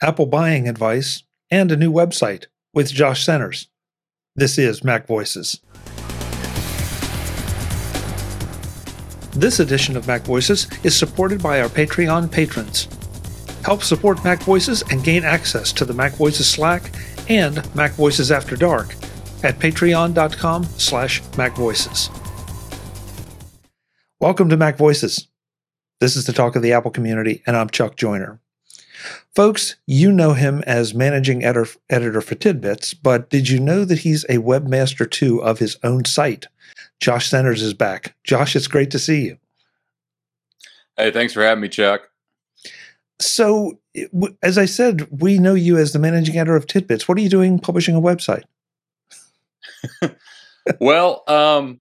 Apple buying advice, and a new website with Josh Centers. This is Mac Voices. This edition of Mac Voices is supported by our Patreon patrons. Help support Mac Voices and gain access to the Mac Voices Slack and Mac Voices After Dark at patreon.com slash macvoices. Welcome to Mac Voices. This is the talk of the Apple community, and I'm Chuck Joiner. Folks, you know him as managing editor, editor for Tidbits, but did you know that he's a webmaster too of his own site? Josh Centers is back. Josh, it's great to see you. Hey, thanks for having me, Chuck. So, as I said, we know you as the managing editor of Tidbits. What are you doing publishing a website? well, um,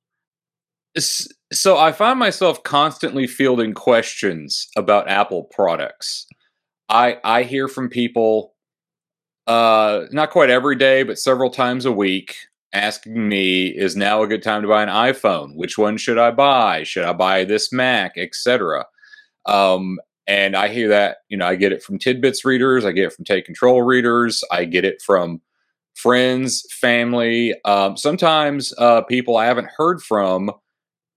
so I find myself constantly fielding questions about Apple products. I I hear from people uh not quite every day, but several times a week asking me is now a good time to buy an iPhone? Which one should I buy? Should I buy this Mac, etc. Um and I hear that, you know, I get it from Tidbits readers, I get it from Take Control readers, I get it from friends, family, um, sometimes uh, people I haven't heard from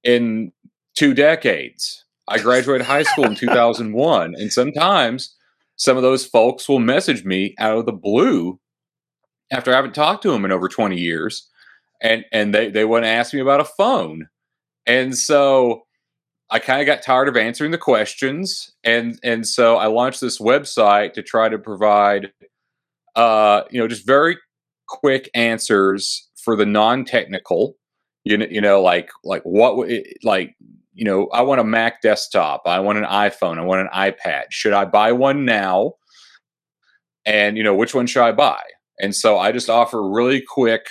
in two decades. I graduated high school in 2001, and sometimes some of those folks will message me out of the blue after I haven't talked to them in over 20 years, and and they they want to ask me about a phone, and so I kind of got tired of answering the questions, and and so I launched this website to try to provide, uh, you know, just very quick answers for the non-technical you know, you know, like like what would like you know, I want a Mac desktop, I want an iPhone, I want an iPad. Should I buy one now? And you know, which one should I buy? And so I just offer really quick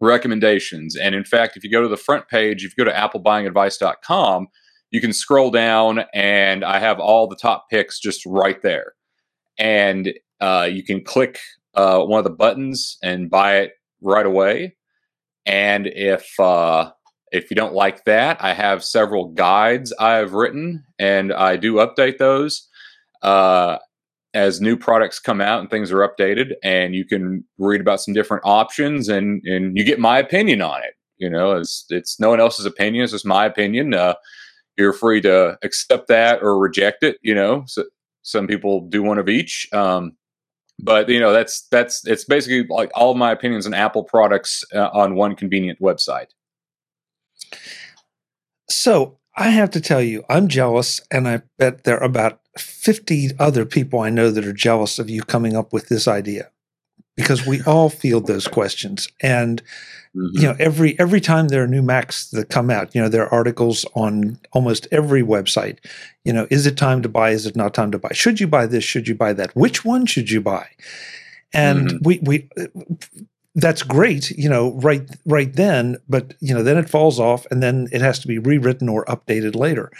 recommendations. And in fact, if you go to the front page, if you go to applebuyingadvice.com, you can scroll down and I have all the top picks just right there. And uh, you can click uh, one of the buttons and buy it right away. And if uh, if you don't like that, I have several guides I've written, and I do update those uh, as new products come out and things are updated. And you can read about some different options, and and you get my opinion on it. You know, it's it's no one else's opinion; it's just my opinion. Uh, you're free to accept that or reject it. You know, so some people do one of each. Um, but you know that's that's it's basically like all of my opinions on apple products uh, on one convenient website so i have to tell you i'm jealous and i bet there are about 50 other people i know that are jealous of you coming up with this idea because we all field those questions and Mm-hmm. You know, every every time there are new Macs that come out, you know, there are articles on almost every website. You know, is it time to buy? Is it not time to buy? Should you buy this? Should you buy that? Which one should you buy? And mm-hmm. we we that's great, you know, right right then, but you know, then it falls off and then it has to be rewritten or updated later.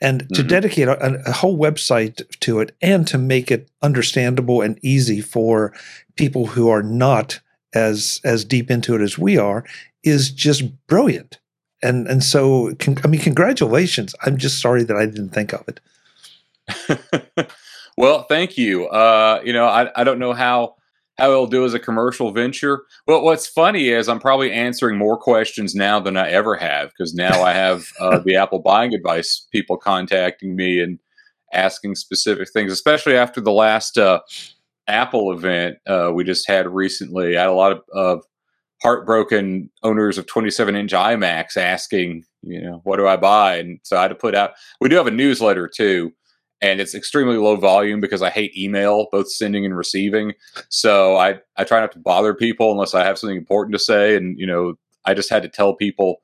And mm-hmm. to dedicate a, a, whole website to it and to make it understandable and easy for people who are not as as deep into it as we are is just brilliant. And and so con- I mean congratulations. I'm just sorry that I didn't think of it. well, thank you. Uh, you know, I, I don't know how how it'll do as a commercial venture. But what's funny is I'm probably answering more questions now than I ever have because now I have uh, the Apple buying advice people contacting me and asking specific things, especially after the last uh, Apple event uh, we just had recently. I had a lot of, of heartbroken owners of 27 inch iMacs asking, you know, what do I buy? And so I had to put out, we do have a newsletter too, and it's extremely low volume because I hate email, both sending and receiving. So I, I try not to bother people unless I have something important to say. And, you know, I just had to tell people,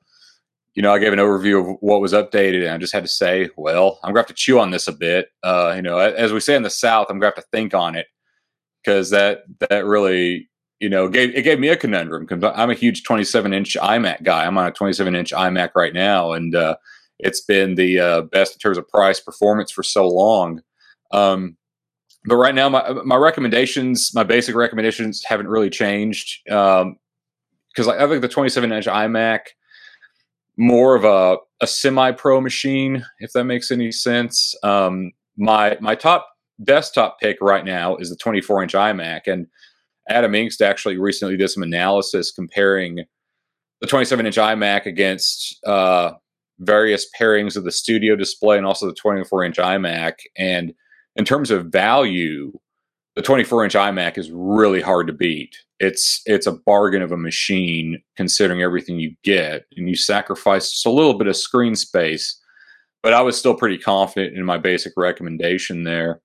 you know, I gave an overview of what was updated, and I just had to say, well, I'm going to have to chew on this a bit. Uh, you know, as we say in the South, I'm going to have to think on it because that that really you know gave it gave me a conundrum because I'm a huge 27 inch iMac guy. I'm on a 27 inch iMac right now, and uh, it's been the uh, best in terms of price performance for so long. Um, but right now, my my recommendations, my basic recommendations, haven't really changed because um, I think the 27 inch iMac more of a, a semi pro machine, if that makes any sense. Um, my my top desktop pick right now is the 24 inch iMac, and Adam Engst actually recently did some analysis comparing the 27 inch iMac against uh, various pairings of the studio display and also the 24 inch iMac. And in terms of value, the 24 inch iMac is really hard to beat. It's it's a bargain of a machine considering everything you get, and you sacrifice just a little bit of screen space. But I was still pretty confident in my basic recommendation there.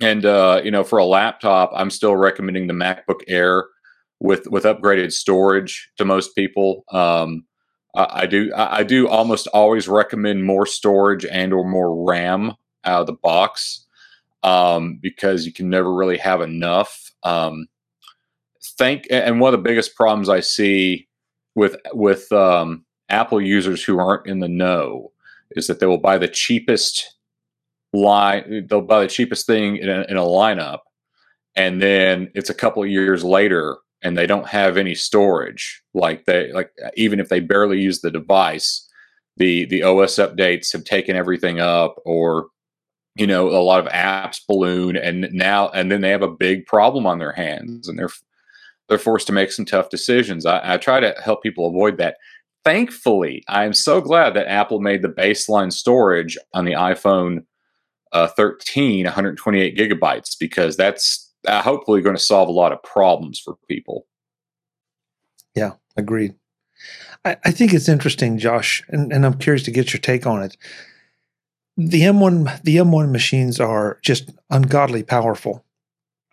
And uh, you know, for a laptop, I'm still recommending the MacBook Air with with upgraded storage to most people. Um, I, do I, do almost always recommend more storage and or more RAM out of the box um, because you can never really have enough. Um, think and one of the biggest problems I see with with um, Apple users who aren't in the know is that they will buy the cheapest line. They'll buy the cheapest thing in a, in a lineup, and then it's a couple of years later, and they don't have any storage. Like they like even if they barely use the device, the the OS updates have taken everything up, or you know a lot of apps balloon, and now and then they have a big problem on their hands, and they're they're forced to make some tough decisions. I, I try to help people avoid that. Thankfully, I'm so glad that Apple made the baseline storage on the iPhone uh, 13 128 gigabytes because that's uh, hopefully going to solve a lot of problems for people. Yeah, agreed. I, I think it's interesting, Josh, and, and I'm curious to get your take on it. The M1 the M1 machines are just ungodly powerful.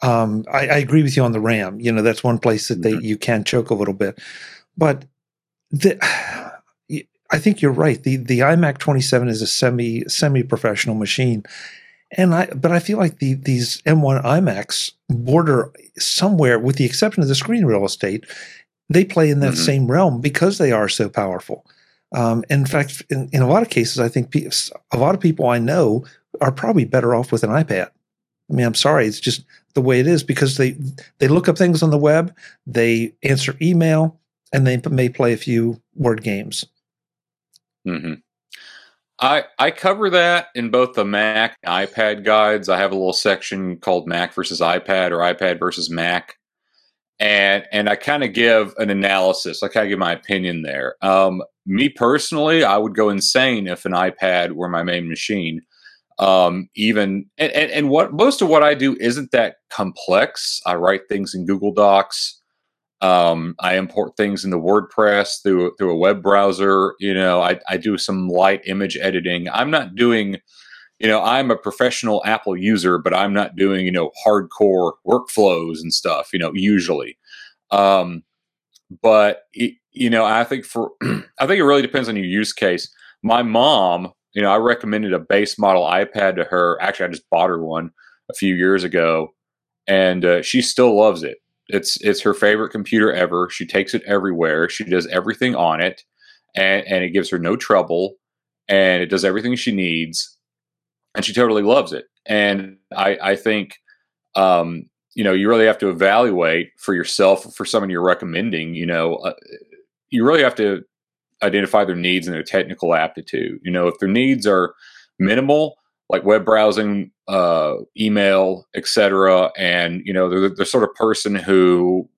Um, I, I, agree with you on the RAM. You know, that's one place that they mm-hmm. you can choke a little bit, but the I think you're right. The the iMac 27 is a semi semi professional machine, and I but I feel like the these M1 iMacs border somewhere, with the exception of the screen real estate, they play in that mm-hmm. same realm because they are so powerful. Um, in fact, in, in a lot of cases, I think pe- a lot of people I know are probably better off with an iPad. I mean, I'm sorry, it's just the way it is because they they look up things on the web, they answer email, and they may play a few word games. Mm-hmm. I I cover that in both the Mac iPad guides. I have a little section called Mac versus iPad or iPad versus Mac, and and I kind of give an analysis. I kind of give my opinion there. Um, me personally, I would go insane if an iPad were my main machine um, even and, and, and what most of what I do isn't that complex. I write things in Google Docs. Um, I import things into WordPress through through a web browser. You know, I, I do some light image editing. I'm not doing, you know, I'm a professional Apple user, but I'm not doing you know hardcore workflows and stuff. You know, usually. Um, but you know, I think for I think it really depends on your use case. My mom you know, I recommended a base model iPad to her. Actually, I just bought her one a few years ago, and uh, she still loves it. It's it's her favorite computer ever. She takes it everywhere. She does everything on it, and and it gives her no trouble, and it does everything she needs, and she totally loves it. And I I think, um, you know, you really have to evaluate for yourself for someone you're recommending. You know, uh, you really have to identify their needs and their technical aptitude. You know, if their needs are minimal, like web browsing, uh, email, etc., and you know, they're the sort of person who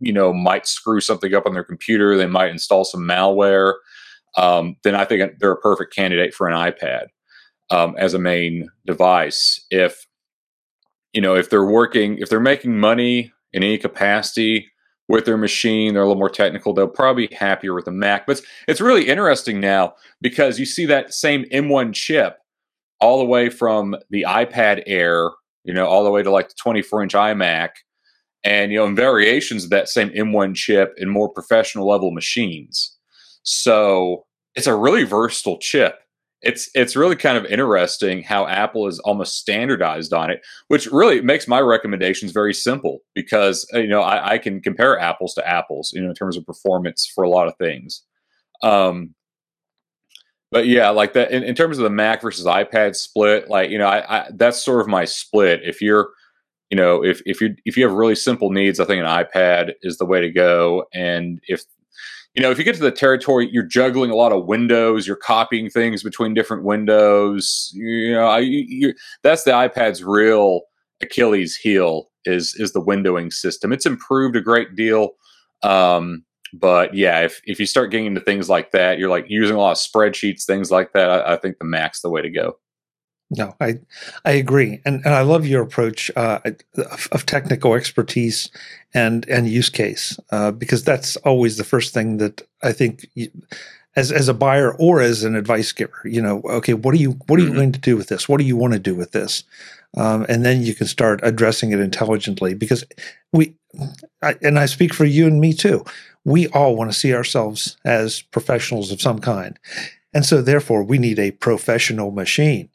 you know might screw something up on their computer, they might install some malware. Um, then I think they're a perfect candidate for an iPad um, as a main device. If you know, if they're working, if they're making money in any capacity, with their machine. They're a little more technical. They'll probably be happier with a Mac. But it's, it's really interesting now because you see that same M1 chip all the way from the iPad Air, you know, all the way to like the 24 inch iMac, and you know, in variations of that same M1 chip in more professional level machines. So it's a really versatile chip it's it's really kind of interesting how Apple is almost standardized on it, which really makes my recommendations very simple because uh, you know I, I can compare apples to apples, you know, in terms of performance for a lot of things. Um, but yeah, like that in, in terms of the Mac versus iPad split, like you know, I, I that's sort of my split. If you're you know, if if you if you have really simple needs, I think an iPad is the way to go. And if you know, if you get to the territory, you're juggling a lot of windows, you're copying things between different windows. You know, I, you, that's the iPad's real Achilles heel is is the windowing system. It's improved a great deal, um, but yeah, if if you start getting into things like that, you're like using a lot of spreadsheets, things like that. I, I think the Mac's the way to go. No, I I agree, and and I love your approach uh, of, of, technical expertise and and use case uh, because that's always the first thing that I think. You, as, as a buyer or as an advice giver, you know, okay, what are you what are you mm-hmm. going to do with this? What do you want to do with this? Um, and then you can start addressing it intelligently because we, I, and I speak for you and me too. We all want to see ourselves as professionals of some kind, and so therefore we need a professional machine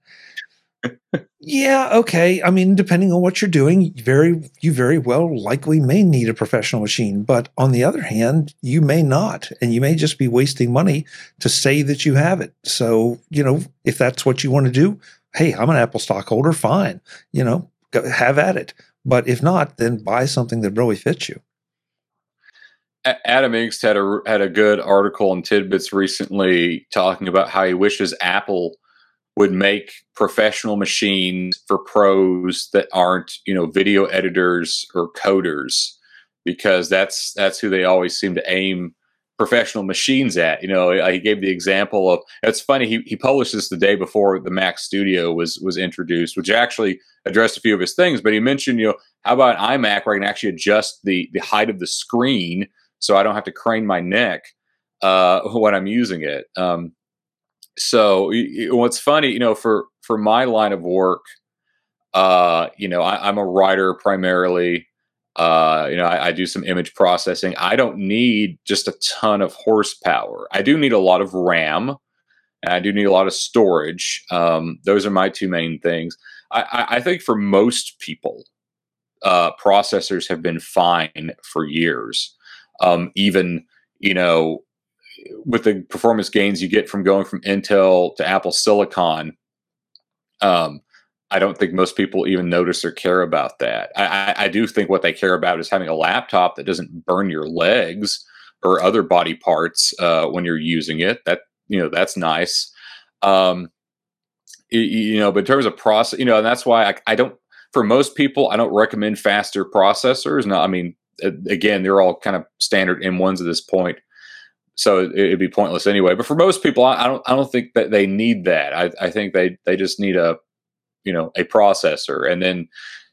yeah, okay. I mean, depending on what you're doing, very you very well likely may need a professional machine. But on the other hand, you may not, and you may just be wasting money to say that you have it. So, you know, if that's what you want to do, hey, I'm an Apple stockholder, fine. You know, go, have at it. But if not, then buy something that really fits you. Adam Engst had a had a good article in Tidbits recently talking about how he wishes Apple would make professional machines for pros that aren't you know video editors or coders because that's that's who they always seem to aim professional machines at you know. He gave the example of it's funny he, he published this the day before the mac studio was was introduced which actually addressed a few of his things but he mentioned you know how about imac where i can actually adjust the the height of the screen so i don't have to crane my neck uh, when i'm using it um, so what's funny, you know, for for my line of work, uh, you know, I, am a writer primarily. Uh, you know, I, I, do some image processing. I don't need just a ton of horsepower. I do need a lot of RAM, and I do need a lot of storage. Um, those are my two main things. I, I think for most people, uh, processors have been fine for years. Um, even you know with the performance gains you get from going from Intel to Apple Silicon, um, I don't think most people even notice or care about that. I, I, do think what they care about is having a laptop that doesn't burn your legs or other body parts uh, when you're using it. That you know that's nice. Um, you, you know, but in terms of process, you know, and that's why I, I don't. For most people, I don't recommend faster processors. Now, I mean, again, they're all kind of standard M1s at this point so it'd be pointless anyway. But for most people, I don't I don't think that they need that. I, I think they they just need a you know a processor, and then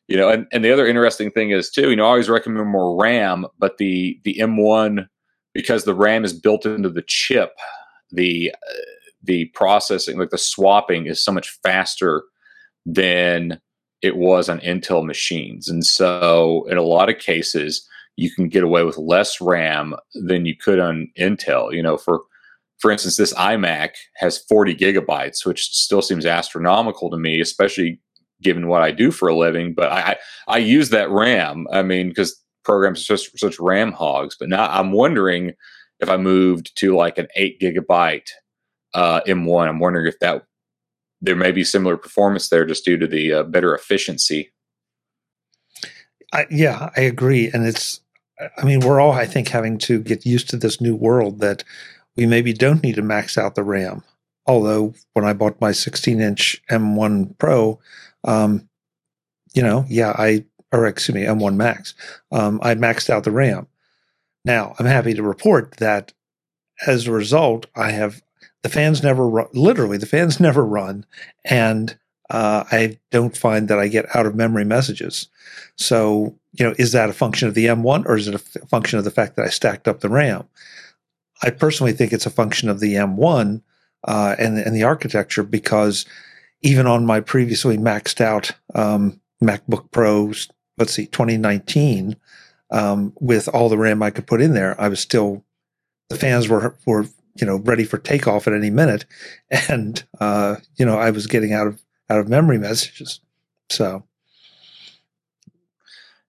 you know, and, and the other interesting thing is too, you know, I always recommend more RAM, but the the M1 because the RAM is built into the chip, the uh, the processing like the swapping is so much faster than it was on Intel machines, and so in a lot of cases you can get away with less RAM than you could on Intel. You know, for for instance, this iMac has 40 gigabytes, which still seems astronomical to me, especially given what I do for a living. But I I, I use that RAM. I mean, because programs are such such RAM hogs. But now I'm wondering if I moved to like an eight gigabyte uh, M1. I'm wondering if that there may be similar performance there just due to the uh, better efficiency. I, yeah, I agree, and it's I mean, we're all, I think, having to get used to this new world that we maybe don't need to max out the RAM. Although, when I bought my 16 inch M1 Pro, um, you know, yeah, I, or excuse me, M1 Max, um, I maxed out the RAM. Now, I'm happy to report that as a result, I have the fans never run, literally, the fans never run. And uh, I don't find that I get out of memory messages. So, you know, is that a function of the M1 or is it a f- function of the fact that I stacked up the RAM? I personally think it's a function of the M1 uh, and, and the architecture because even on my previously maxed out um, MacBook Pros, let's see, 2019, um, with all the RAM I could put in there, I was still, the fans were, were, you know, ready for takeoff at any minute. And, uh, you know, I was getting out of, out of memory messages. So,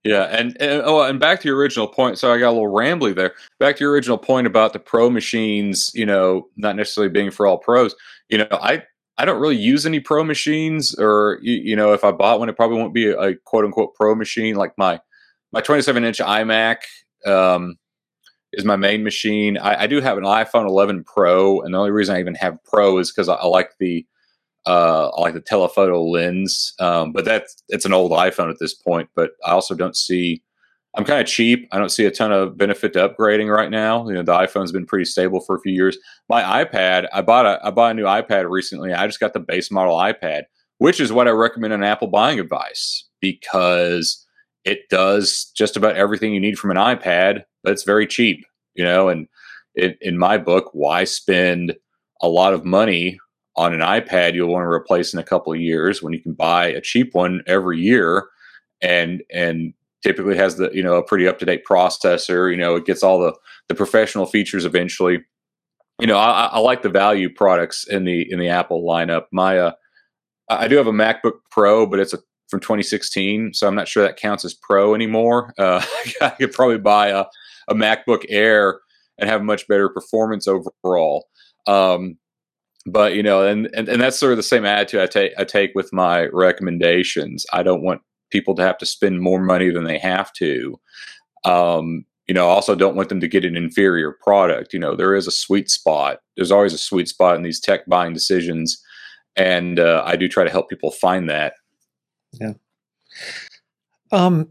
yeah, and, and, oh, and back to your original point. So I got a little rambly there. Back to your original point about the pro machines, you know, not necessarily being for all pros. You know, I I don't really use any pro machines, or you, you know, if I bought one, it probably won't be a, a quote unquote pro machine like my my 27 inch iMac. Um, is my main machine. I, I, do have an iPhone 11 Pro, and the only reason I even have Pro is because I, I, like the uh, like the telephoto lens. Um, but that's it's an old iPhone at this point. But I also don't see. I'm kind of cheap. I don't see a ton of benefit to upgrading right now. You know, the iPhone's been pretty stable for a few years. My iPad, I bought a I bought a new iPad recently. I just got the base model iPad, which is what I recommend in Apple buying advice because it does just about everything you need from an iPad, but it's very cheap, you know. And it, in my book, why spend a lot of money on an iPad you'll want to replace in a couple of years when you can buy a cheap one every year, and and typically has the you know a pretty up to date processor. You know, it gets all the the professional features eventually. You know, I, I like the value products in the in the Apple lineup. My uh, I do have a MacBook Pro, but it's a from 2016, so I'm not sure that counts as pro anymore. Uh, I could probably buy a, a MacBook Air and have much better performance overall. Um, but you know, and, and and that's sort of the same attitude I take I take with my recommendations. I don't want people to have to spend more money than they have to. Um, you know, I also don't want them to get an inferior product. You know, there is a sweet spot. There's always a sweet spot in these tech buying decisions, and uh, I do try to help people find that. Yeah. Um,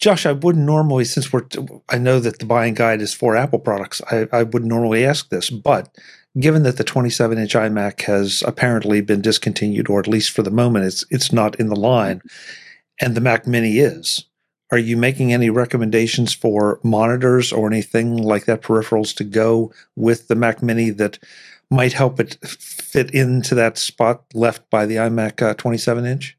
Josh, I wouldn't normally, since we're, I know that the buying guide is for Apple products, I, I would normally ask this, but given that the 27 inch iMac has apparently been discontinued, or at least for the moment, it's it's not in the line, and the Mac Mini is. Are you making any recommendations for monitors or anything like that, peripherals to go with the Mac Mini that might help it fit into that spot left by the iMac uh, 27 inch?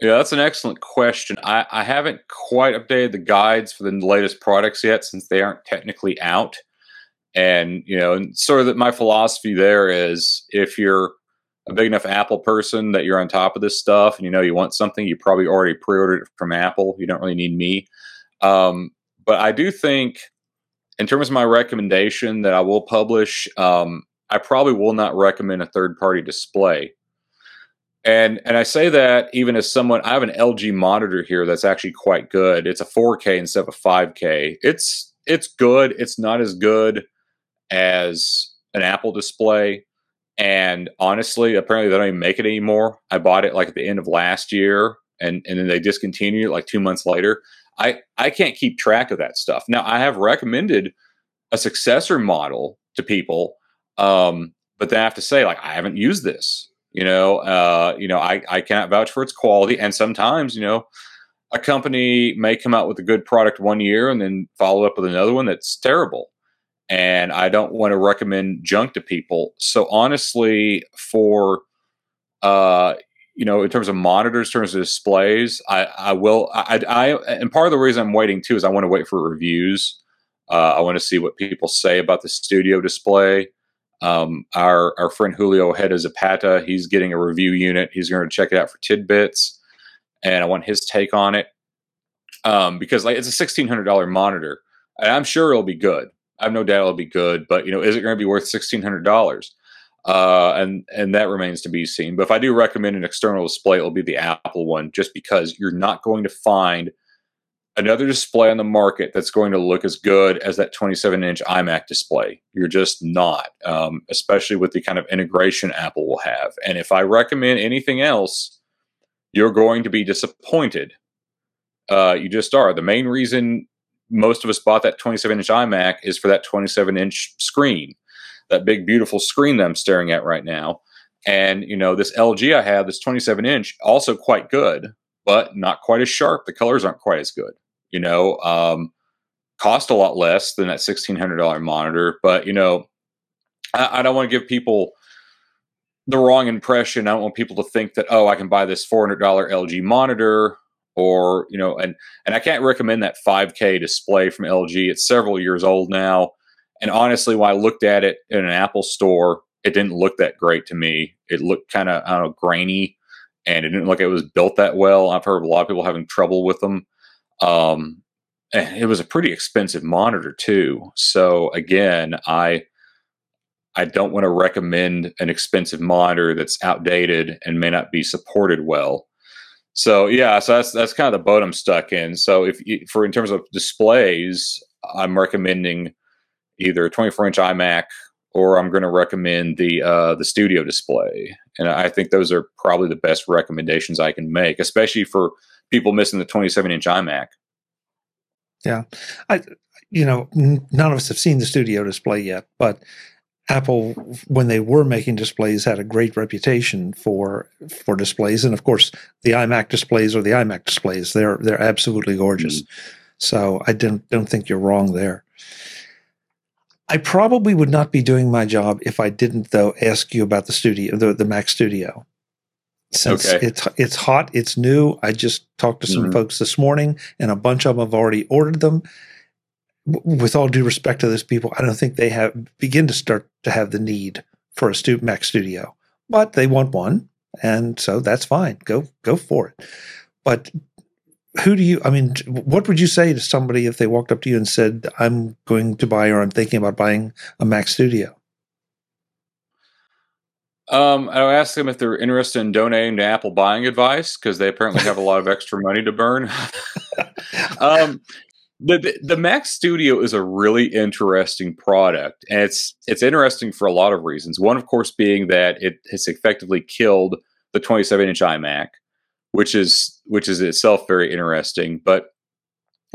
Yeah, that's an excellent question. I, I haven't quite updated the guides for the latest products yet since they aren't technically out. And, you know, and sort of that my philosophy there is if you're a big enough Apple person that you're on top of this stuff and you know you want something, you probably already pre ordered it from Apple. You don't really need me. Um, but I do think, in terms of my recommendation that I will publish, um, I probably will not recommend a third party display and and I say that even as someone I have an LG monitor here that's actually quite good. It's a 4K instead of a 5K. It's it's good. It's not as good as an Apple display. And honestly, apparently they don't even make it anymore. I bought it like at the end of last year and, and then they discontinued it like two months later. I, I can't keep track of that stuff. Now I have recommended a successor model to people. Um, but then I have to say, like, I haven't used this. You know, uh, you know, I, I cannot vouch for its quality. And sometimes, you know, a company may come out with a good product one year and then follow up with another one that's terrible. And I don't want to recommend junk to people. So honestly, for uh, you know, in terms of monitors, in terms of displays, I, I will. I, I, and part of the reason I'm waiting too is I want to wait for reviews. Uh, I want to see what people say about the studio display. Um, our our friend Julio Ojeda Zapata, he's getting a review unit. He's going to check it out for tidbits, and I want his take on it um, because like it's a sixteen hundred dollar monitor, and I'm sure it'll be good. I have no doubt it'll be good, but you know, is it going to be worth sixteen hundred dollars? Uh, and and that remains to be seen. But if I do recommend an external display, it'll be the Apple one, just because you're not going to find another display on the market that's going to look as good as that 27 inch iMac display. You're just not, um, especially with the kind of integration Apple will have. And if I recommend anything else, you're going to be disappointed. Uh, you just are. The main reason most of us bought that 27 inch iMac is for that 27 inch screen, that big, beautiful screen that I'm staring at right now. And, you know, this LG I have, this 27 inch, also quite good but not quite as sharp. The colors aren't quite as good. You know, um, cost a lot less than that sixteen hundred dollar monitor, but you know, I, I don't want to give people the wrong impression. I don't want people to think that oh, I can buy this four hundred dollar LG monitor, or you know, and and I can't recommend that five K display from LG. It's several years old now, and honestly, when I looked at it in an Apple store, it didn't look that great to me. It looked kind of I don't know grainy and it didn't look like it was built that well. I've heard a lot of people having trouble with them. Um, and it was a pretty expensive monitor too. So again, I I don't want to recommend an expensive monitor that's outdated and may not be supported well. So yeah, so that's that's kind of the boat I'm stuck in. So if for in terms of displays, I'm recommending either a 24 inch iMac or I'm going to recommend the uh, the studio display. And I think those are probably the best recommendations I can make, especially for people missing the 27 inch iMac. Yeah, I you know none of us have seen the studio display yet, but Apple, when they were making displays, had a great reputation for for displays, and of course, the iMac displays or the iMac displays. They're they're absolutely gorgeous. Mm-hmm. So I don't don't think you're wrong there. I probably would not be doing my job if I didn't, though, ask you about the studio, the, the Mac Studio. Since okay. it's it's hot, it's new. I just talked to some mm-hmm. folks this morning, and a bunch of them have already ordered them. With all due respect to those people, I don't think they have begin to start to have the need for a stu- Mac Studio, but they want one, and so that's fine. Go go for it. But who do you i mean what would you say to somebody if they walked up to you and said i'm going to buy or i'm thinking about buying a mac studio um, I'll ask them if they're interested in donating to Apple buying advice because they apparently have a lot of extra money to burn. um, the the Mac Studio is a really interesting product, and it's it's interesting for a lot of reasons. One, of course, being that it has effectively killed the 27 inch iMac which is which is itself very interesting. But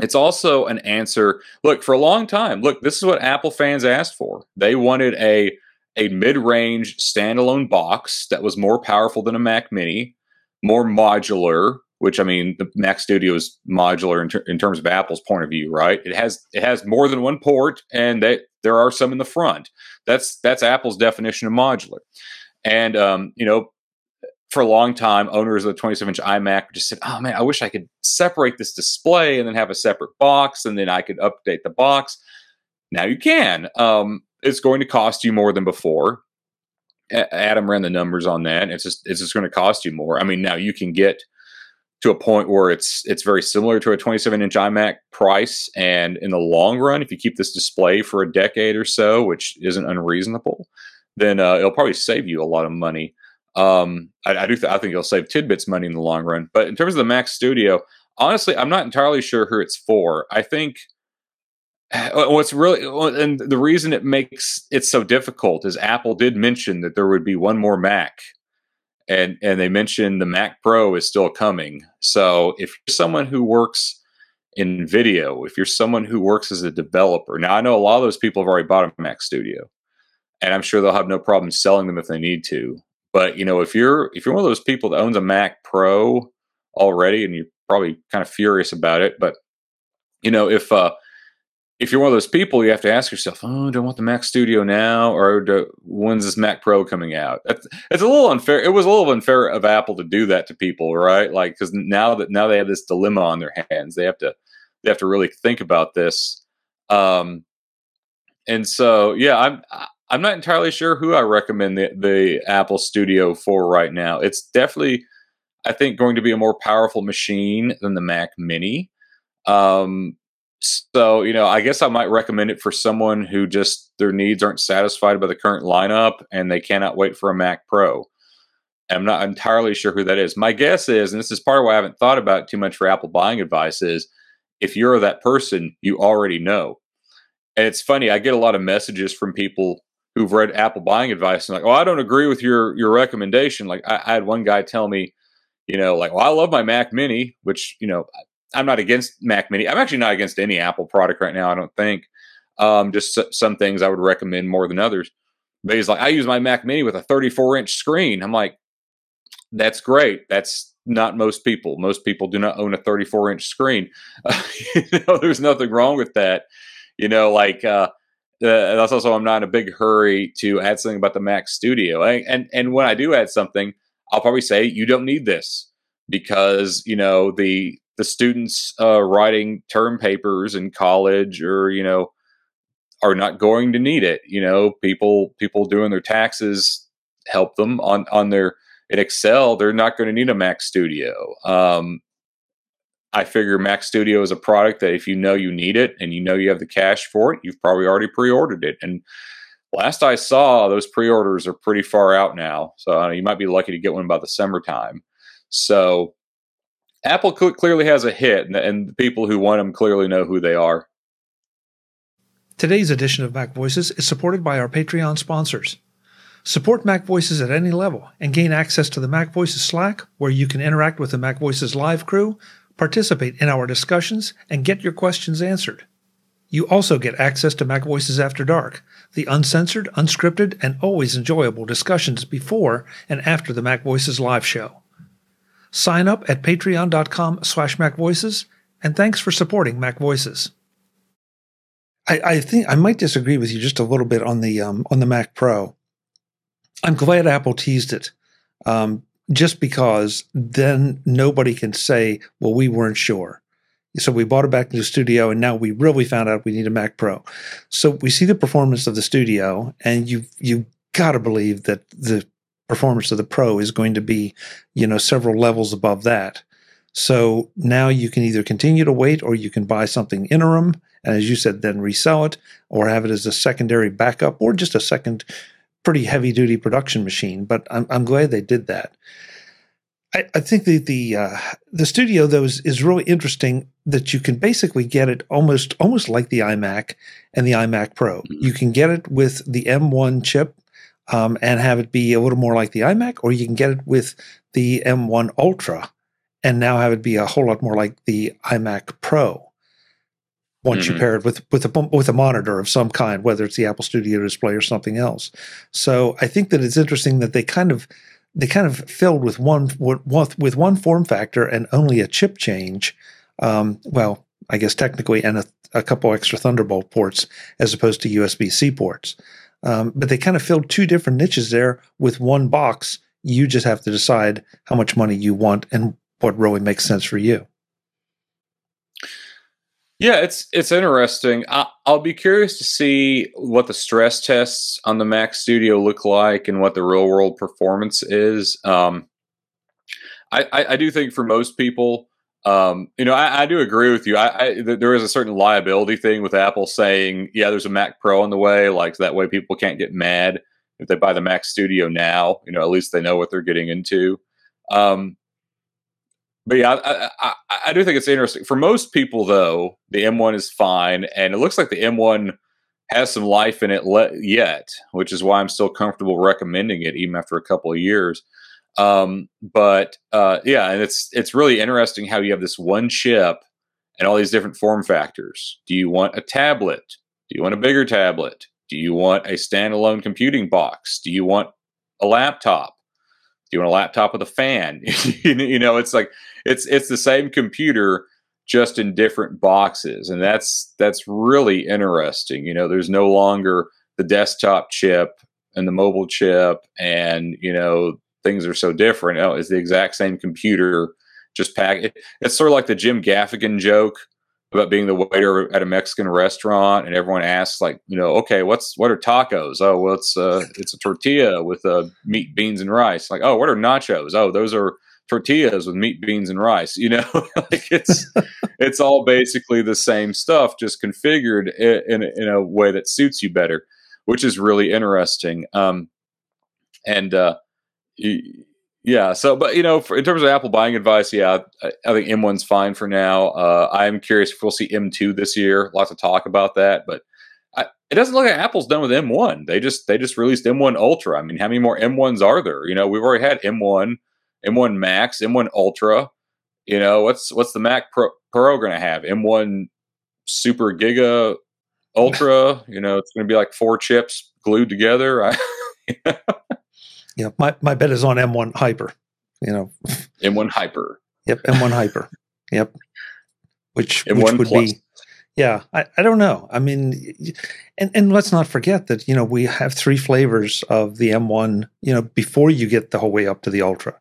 it's also an answer. Look, for a long time, look, this is what Apple fans asked for. They wanted a a mid-range standalone box that was more powerful than a Mac Mini, more modular. Which I mean, the Mac Studio is modular in, ter- in terms of Apple's point of view, right? It has it has more than one port, and they, there are some in the front. That's that's Apple's definition of modular. And um, you know, for a long time, owners of the 27 inch iMac just said, Oh man, I wish I could separate this display and then have a separate box and then I could update the box. Now you can. Um, it's going to cost you more than before. A- Adam ran the numbers on that. It's just it's just going to cost you more. I mean, now you can get to a point where it's it's very similar to a 27 inch iMac price, and in the long run, if you keep this display for a decade or so, which isn't unreasonable, then uh, it'll probably save you a lot of money. Um, I, I do. Th- I think it'll save tidbits money in the long run. But in terms of the Mac Studio, honestly, I'm not entirely sure who it's for. I think what's really and the reason it makes it so difficult is Apple did mention that there would be one more Mac, and and they mentioned the Mac Pro is still coming. So if you're someone who works in video, if you're someone who works as a developer, now I know a lot of those people have already bought a Mac Studio, and I'm sure they'll have no problem selling them if they need to. But you know, if you're if you're one of those people that owns a Mac Pro already, and you're probably kind of furious about it, but you know, if uh, if you're one of those people, you have to ask yourself, "Oh, do I want the Mac Studio now, or do, when's this Mac Pro coming out?" It's, it's a little unfair. It was a little unfair of Apple to do that to people, right? Like, because now that now they have this dilemma on their hands, they have to they have to really think about this. Um, and so, yeah, I'm I'm not entirely sure who I recommend the, the Apple Studio for right now. It's definitely, I think, going to be a more powerful machine than the Mac Mini. Um, so, you know, I guess I might recommend it for someone who just their needs aren't satisfied by the current lineup and they cannot wait for a Mac Pro. I'm not entirely sure who that is. My guess is, and this is part of why I haven't thought about too much for Apple buying advice, is if you're that person, you already know. And it's funny, I get a lot of messages from people who've read Apple buying advice and like, oh, I don't agree with your your recommendation. Like I, I, had one guy tell me, you know, like, well, I love my Mac Mini, which you know, I'm not against Mac Mini. I'm actually not against any Apple product right now. I don't think. Um, just some things I would recommend more than others. But he's like, I use my Mac Mini with a 34 inch screen. I'm like, that's great. That's not most people. Most people do not own a 34 inch screen. Uh, you know, there's nothing wrong with that. You know, like uh, uh, that's also I'm not in a big hurry to add something about the Mac Studio. I, and and when I do add something, I'll probably say you don't need this because you know the the students uh, writing term papers in college or you know are not going to need it. You know, people people doing their taxes help them on on their in Excel. They're not going to need a Mac Studio. Um, I figure Mac Studio is a product that if you know you need it and you know you have the cash for it, you've probably already pre-ordered it. And last I saw, those pre-orders are pretty far out now. So uh, you might be lucky to get one by the summertime. So Apple clearly has a hit, and, people who want them clearly know who they are. Today's edition of Mac Voices is supported by our Patreon sponsors. Support Mac Voices at any level and gain access to the Mac Voices Slack, where you can interact with the Mac Voices live crew, participate in our discussions, and get your questions answered. You also get access to Mac Voices After Dark, the uncensored, unscripted, and always enjoyable discussions before and after the Mac Voices live show. Sign up at patreon.com slash macvoices, and thanks for supporting Mac Voices. I, I, think I might disagree with you just a little bit on the um, on the Mac Pro. I'm glad Apple teased it, um, just because then nobody can say, "Well, we weren't sure." So we bought it back to the studio, and now we really found out we need a Mac Pro. So we see the performance of the studio, and you you got to believe that the performance of the Pro is going to be, you know, several levels above that. So now you can either continue to wait, or you can buy something interim, and as you said, then resell it, or have it as a secondary backup, or just a second pretty heavy duty production machine. But I'm I'm glad they did that. I, I think the the uh, the studio though is, is really interesting that you can basically get it almost almost like the iMac and the iMac Pro. Mm-hmm. You can get it with the M1 chip um, and have it be a little more like the iMac, or you can get it with the M1 Ultra and now have it be a whole lot more like the iMac Pro. Once mm-hmm. you pair it with with a with a monitor of some kind, whether it's the Apple Studio display or something else. So I think that it's interesting that they kind of they kind of filled with one with one form factor and only a chip change. Um, well, I guess technically, and a, a, couple extra Thunderbolt ports as opposed to USB C ports. Um, but they kind of filled two different niches there with one box. You just have to decide how much money you want and what really makes sense for you. Yeah, it's it's interesting. I, will be curious to see what the stress tests on the Mac Studio look like and what the real world performance is. Um, I, I, I, do think for most people, um, you know, I, I, do agree with you. I, there is a certain liability thing with Apple saying, "Yeah, there's a Mac Pro on the way," like that way people can't get mad if they buy the Mac Studio now. You know, at least they know what they're getting into. Um, but yeah, I, I, I, do think it's interesting. For most people, though, the M1 is fine, and it looks like the M1 has some life in it le- yet, which is why I'm still comfortable recommending it, even after a couple of years. Um, but uh, yeah, and it's it's really interesting how you have this one chip and all these different form factors. Do you want a tablet? Do you want a bigger tablet? Do you want a standalone computing box? Do you want a laptop? Do you want a laptop with a fan? you know, it's like it's it's the same computer just in different boxes, and that's that's really interesting. You know, there's no longer the desktop chip and the mobile chip, and you know things are so different. Oh, it's the exact same computer, just pack. it's sort of like the Jim Gaffigan joke about being the waiter at a Mexican restaurant, and everyone asks, like, you know, okay, what's what are tacos? Oh, well, it's uh, it's a tortilla with uh, meat, beans, and rice. Like, oh, what are nachos? Oh, those are tortillas with meat, beans, and rice. You know, like it's it's all basically the same stuff, just configured in in, in a way that suits you better, which is really interesting. Um, and uh, yeah. So, but you know, for, in terms of Apple buying advice, yeah, I, I think M1's fine for now. Uh, I'm curious if we'll see M2 this year. Lots of talk about that, but I, it doesn't look like Apple's done with M1. They just they just released M1 Ultra. I mean, how many more M1s are there? You know, we've already had M1, M1 Max, M1 Ultra. You know, what's what's the Mac Pro, Pro going to have? M1 Super Giga Ultra. you know, it's going to be like four chips glued together. Yeah, my, my bet is on M1 Hyper. You know, M1 Hyper. Yep, M1 Hyper. Yep. Which, M1 which would Plus. be yeah, I, I don't know. I mean, and, and let's not forget that, you know, we have three flavors of the M1, you know, before you get the whole way up to the Ultra.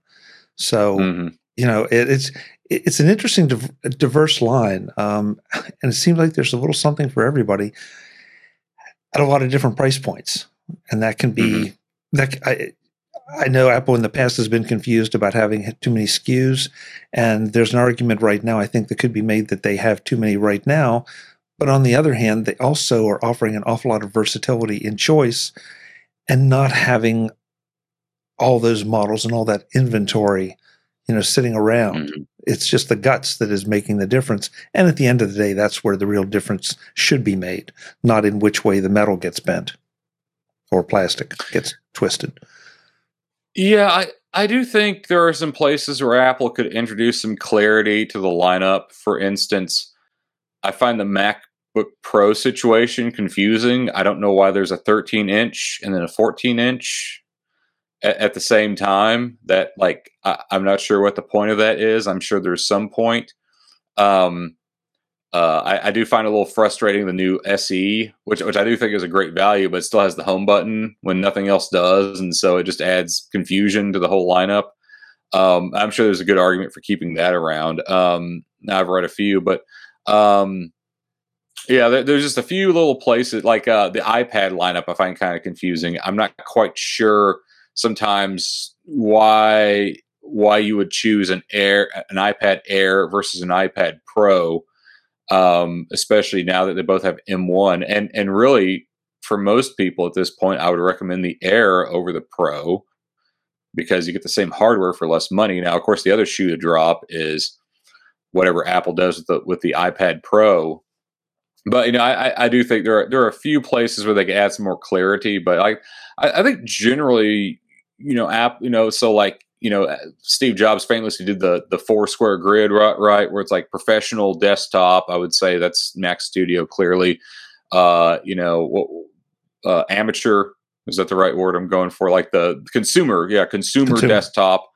So, mm-hmm. you know, it, it's it's an interesting, diverse line. Um, and it seems like there's a little something for everybody at a lot of different price points. And that can be, mm-hmm. that I, I know Apple in the past has been confused about having too many SKUs, and there's an argument right now I think that could be made that they have too many right now. But on the other hand, they also are offering an awful lot of versatility in choice and not having all those models and all that inventory, you know, sitting around. Mm-hmm. It's just the guts that is making the difference. And at the end of the day, that's where the real difference should be made, not in which way the metal gets bent or plastic gets twisted. Yeah, I, I do think there are some places where Apple could introduce some clarity to the lineup. For instance, I find the MacBook Pro situation confusing. I don't know why there's a 13 inch and then a 14 inch at, at the same time. That like I, am not sure what the point of that is. I'm sure there's some point. Um, uh, I, I, do find a little frustrating the new SE, which which I do think is a great value, but still has the home button when nothing else does, and so it just adds confusion to the whole lineup. Um, I'm sure there's a good argument for keeping that around. Um, I've read a few, but um, yeah, there, there's just a few little places like uh, the iPad lineup I find kind of confusing. I'm not quite sure sometimes why why you would choose an Air, an iPad Air versus an iPad Pro, um, especially now that they both have M1. And and really, for most people at this point, I would recommend the Air over the Pro because you get the same hardware for less money. Now, of course, the other shoe to drop is whatever Apple does with the with the iPad Pro. But you know, I, I do think there are there are a few places where they can add some more clarity. But I I, I think generally you know, app, you know, so like, you know, Steve Jobs famously did the the four square grid, right, right, where it's like professional desktop. I would say that's Mac Studio clearly. Uh, you know, uh, amateur is that the right word I'm going for? Like the consumer, yeah, consumer, consumer. desktop.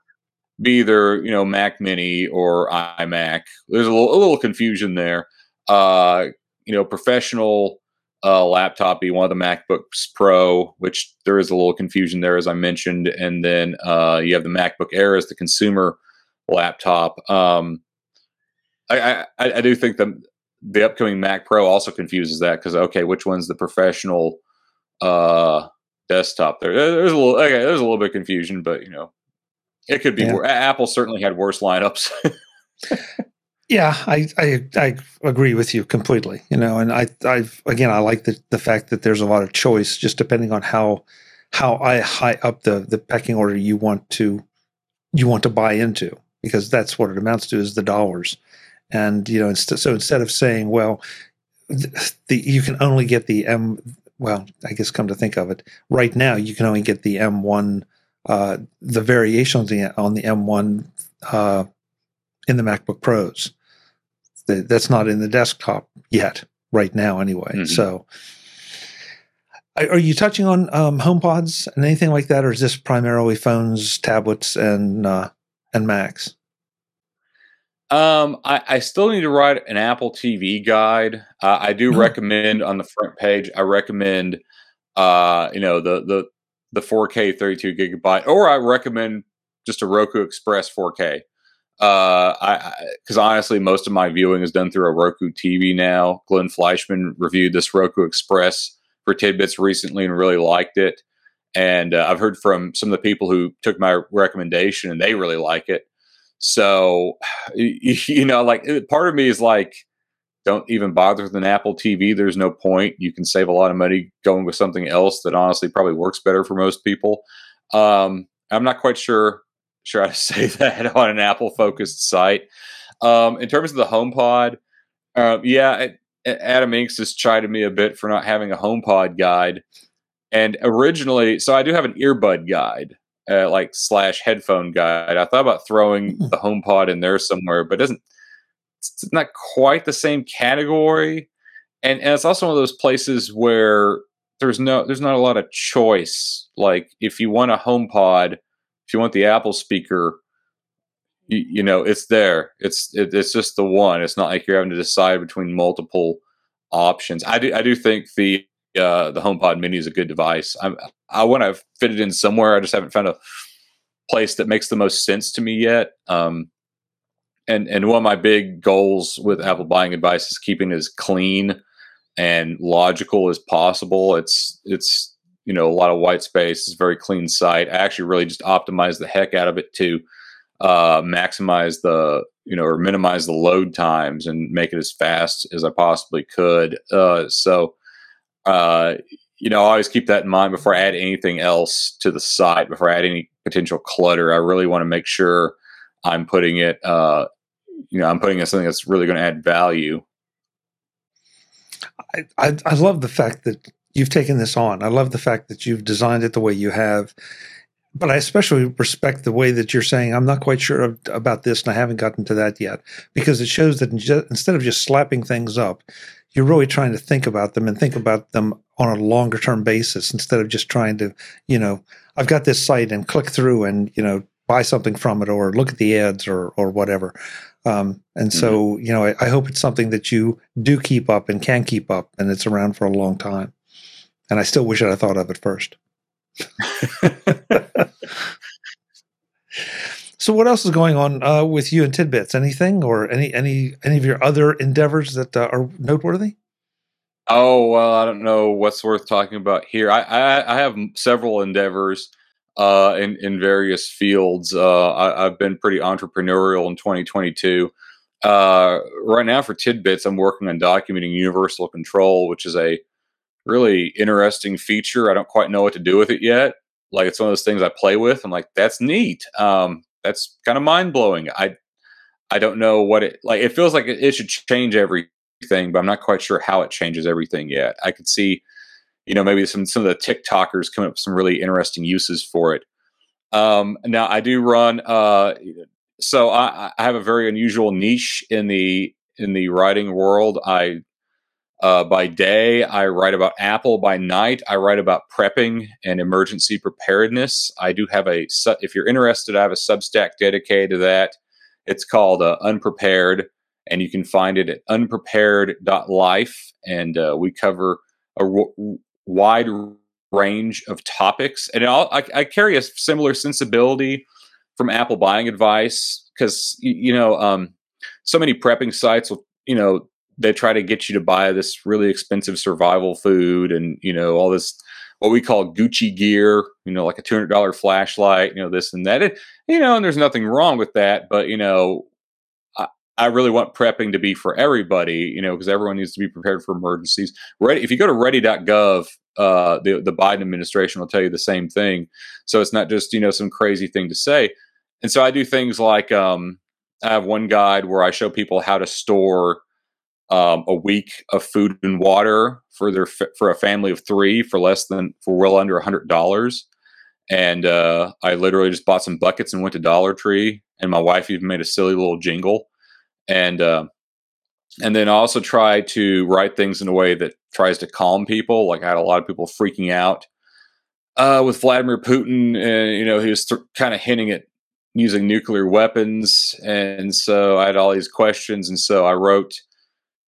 Be either you know Mac Mini or iMac. There's a little, a little confusion there. Uh, you know, professional uh, laptop be one of the MacBooks Pro, which there is a little confusion there, as I mentioned, and then uh, you have the MacBook Air as the consumer laptop. Um, I, I, I do think the the upcoming Mac Pro also confuses that because okay, which one's the professional uh, desktop? There, there's a little okay, there's a little bit of confusion, but you know, it could be. Yeah. Apple certainly had worse lineups. Yeah, I, I I agree with you completely. You know, and I I again I like the the fact that there's a lot of choice, just depending on how how I high up the the pecking order you want to you want to buy into, because that's what it amounts to is the dollars. And you know, inst- so instead of saying, well, the, the you can only get the M. Well, I guess come to think of it, right now you can only get the M1, uh, the variation on the on the M1 uh, in the MacBook Pros that's not in the desktop yet, right now, anyway. Mm-hmm. So, are you touching on um, HomePods and anything like that, or is this primarily phones, tablets, and uh, and Macs? Um, I, I, still need to write an Apple TV guide. Uh, I do mm-hmm. recommend on the front page. I recommend, uh, you know, the the the 4K 32 gigabyte, or I recommend just a Roku Express 4K. Uh, I because honestly, most of my viewing is done through a Roku TV now. Glenn Fleishman reviewed this Roku Express for tidbits recently and really liked it. And uh, I've heard from some of the people who took my recommendation and they really like it. So, you know, like part of me is like, don't even bother with an Apple TV. There's no point. You can save a lot of money going with something else that honestly probably works better for most people. Um, I'm not quite sure sure how to say that on an Apple focused site. Um, in terms of the HomePod, uh, yeah, it, Adam Engst has chided me a bit for not having a HomePod guide. And originally, so I do have an earbud guide, uh, like slash headphone guide. I thought about throwing the HomePod in there somewhere, but it doesn't. It's not quite the same category, and and it's also one of those places where there's no there's not a lot of choice. Like if you want a HomePod, if you want the Apple speaker, you, you know it's there. It's it, it's just the one. It's not like you're having to decide between multiple options. I do I do think the uh, the HomePod Mini is a good device. I'm, I want to fit it in somewhere. I just haven't found a place that makes the most sense to me yet. Um, and and one of my big goals with Apple buying advice is keeping it as clean and logical as possible. It's it's you know a lot of white space. It's a very clean site. I actually really just optimized the heck out of it to uh, maximize the you know or minimize the load times and make it as fast as I possibly could. Uh, so uh, you know, I always keep that in mind before I add anything else to the site. Before I add any potential clutter, I really want to make sure I'm putting it, uh, you know, I'm putting it something that's really going to add value. I, I, I love the fact that you've taken this on. I love the fact that you've designed it the way you have. But I especially respect the way that you're saying, I'm not quite sure of, about this and I haven't gotten to that yet, because it shows that instead of just slapping things up, you're really trying to think about them and think about them on a longer term basis instead of just trying to, you know, I've got this site and click through and, you know, buy something from it or look at the ads or, or whatever. Um, and mm-hmm. so, you know, I, I hope it's something that you do keep up and can keep up and it's around for a long time. And I still wish I'd have thought of it first. so, what else is going on uh, with you and Tidbits? Anything or any any any of your other endeavors that uh, are noteworthy? Oh well, I don't know what's worth talking about here. I I, I have several endeavors uh, in in various fields. Uh, I, have been pretty entrepreneurial in 2022. Uh, right now, for tidbits, I'm working on documenting universal control, which is a really interesting feature. I don't quite know what to do with it yet. Like it's one of those things I play with. I'm like, that's neat. Um, that's kind of mind blowing. I I don't know what it like. It feels like it, it should change everything, but I'm not quite sure how it changes everything yet. I could see, you know, maybe some some of the TikTokers coming up with some really interesting uses for it. Um, now I do run. Uh, so I, I have a very unusual niche in the in the writing world. I uh, by day, I write about Apple. By night, I write about prepping and emergency preparedness. I do have a, if you're interested, I have a Substack dedicated to that. It's called uh, Unprepared, and you can find it at unprepared.life. And uh, we cover a w- wide range of topics. And I, I carry a similar sensibility from Apple buying advice because, you know, um, so many prepping sites will, you know, they try to get you to buy this really expensive survival food and you know all this what we call Gucci gear, you know, like a two hundred dollar flashlight, you know, this and that. It, you know, and there's nothing wrong with that, but you know, I, really want prepping to be for everybody, you know, because everyone needs to be prepared for emergencies. Ready, if you go to ready.gov, uh, the the Biden administration will tell you the same thing. So it's not just you know some crazy thing to say. And so I do things like um, I have one guide where I show people how to store um, a week of food and water for their for a family of three for less than for well under a hundred dollars. And uh, I literally just bought some buckets and went to Dollar Tree. And my wife even made a silly little jingle. And uh, and then I also try to write things in a way that tries to calm people. Like I had a lot of people freaking out uh, with Vladimir Putin, and you know he was th- kind of hinting at using nuclear weapons, and so I had all these questions, and so I wrote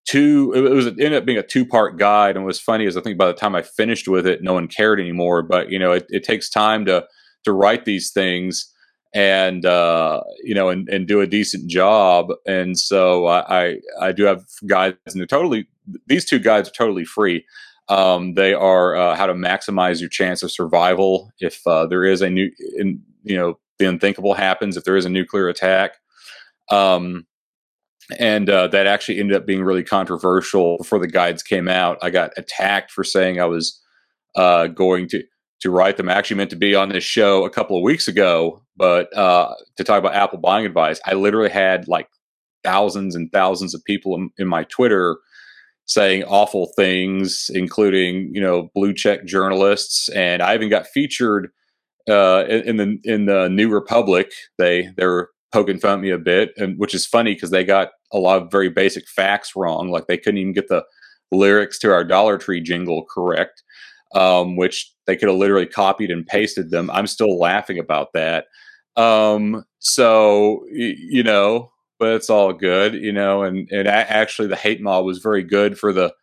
two it was it ended up being a two part guide and was funny is i think by the time i finished with it no one cared anymore but you know it, it takes time to to write these things and uh, you know and, and do a decent job and so i i do have guides and they're totally these two guides are totally free. Um, they are uh, how to maximize your chance of survival if uh, there is a new in, you know the unthinkable happens if there is a nuclear attack. Um, and uh, that actually ended up being really controversial before the guides came out. I got attacked for saying I was uh, going to to write them. I actually meant to be on this show a couple of weeks ago, but uh, to talk about Apple buying advice, I literally had like thousands and thousands of people in, in my Twitter saying awful things, including you know blue check journalists, and I even got featured uh, in, in the in the New Republic. They they're poking fun at me a bit, and which is funny because they got a lot of very basic facts wrong. Like they couldn't even get the lyrics to our Dollar Tree jingle correct, um, which they could have literally copied and pasted them. I'm still laughing about that. Um, so y- you know, but it's all good, you know. And and actually, the hate mob was very good for the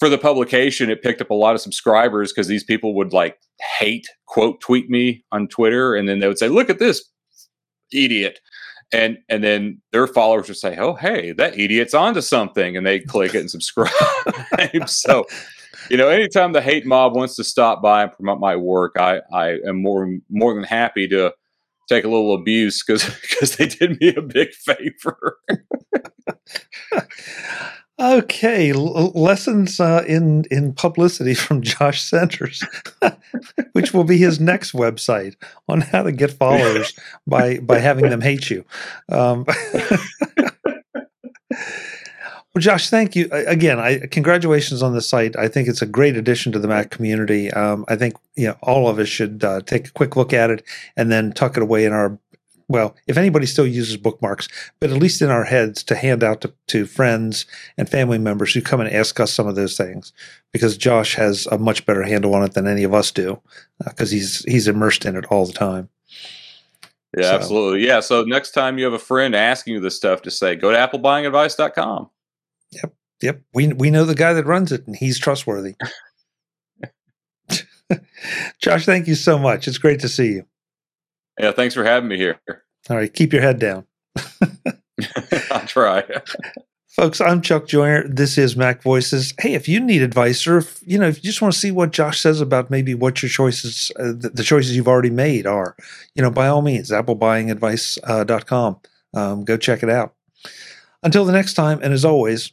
for the publication. It picked up a lot of subscribers because these people would like hate quote tweet me on Twitter, and then they would say, "Look at this idiot. And and then their followers would say oh hey that idiot's onto something and they click it and subscribe. So you know anytime the hate mob wants to stop by and promote my work i i am more more than happy to take a little abuse because because they did me a big favor. okay, L- lessons uh, in in publicity from Josh Centers, which will be his next website on how to get followers by by having them hate you. Um, well, Josh, thank you again. I congratulations on the site. I think it's a great addition to the Mac community. Um, I think you know all of us should uh, take a quick look at it and then tuck it away in our. Well, if anybody still uses bookmarks, but at least in our heads to hand out to, to friends and family members who come and ask us some of those things, because Josh has a much better handle on it than any of us do, because uh, he's he's immersed in it all the time. Yeah, so. absolutely. Yeah. So next time you have a friend asking you this stuff, just say, go to applebuyingadvice.com. Yep. Yep. We we know the guy that runs it and he's trustworthy. Josh, thank you so much. It's great to see you. Yeah, thanks for having me here. All right, keep your head down. I'll try. Folks, I'm Chuck Joiner. This is Mac Voices. Hey, if you need advice or if you know, if you just want to see what Josh says about maybe what your choices, uh, the, the, choices you've already made are, you know, by all means, applebuyingadvice.com. Uh, um, go check it out. Until the next time, and as always,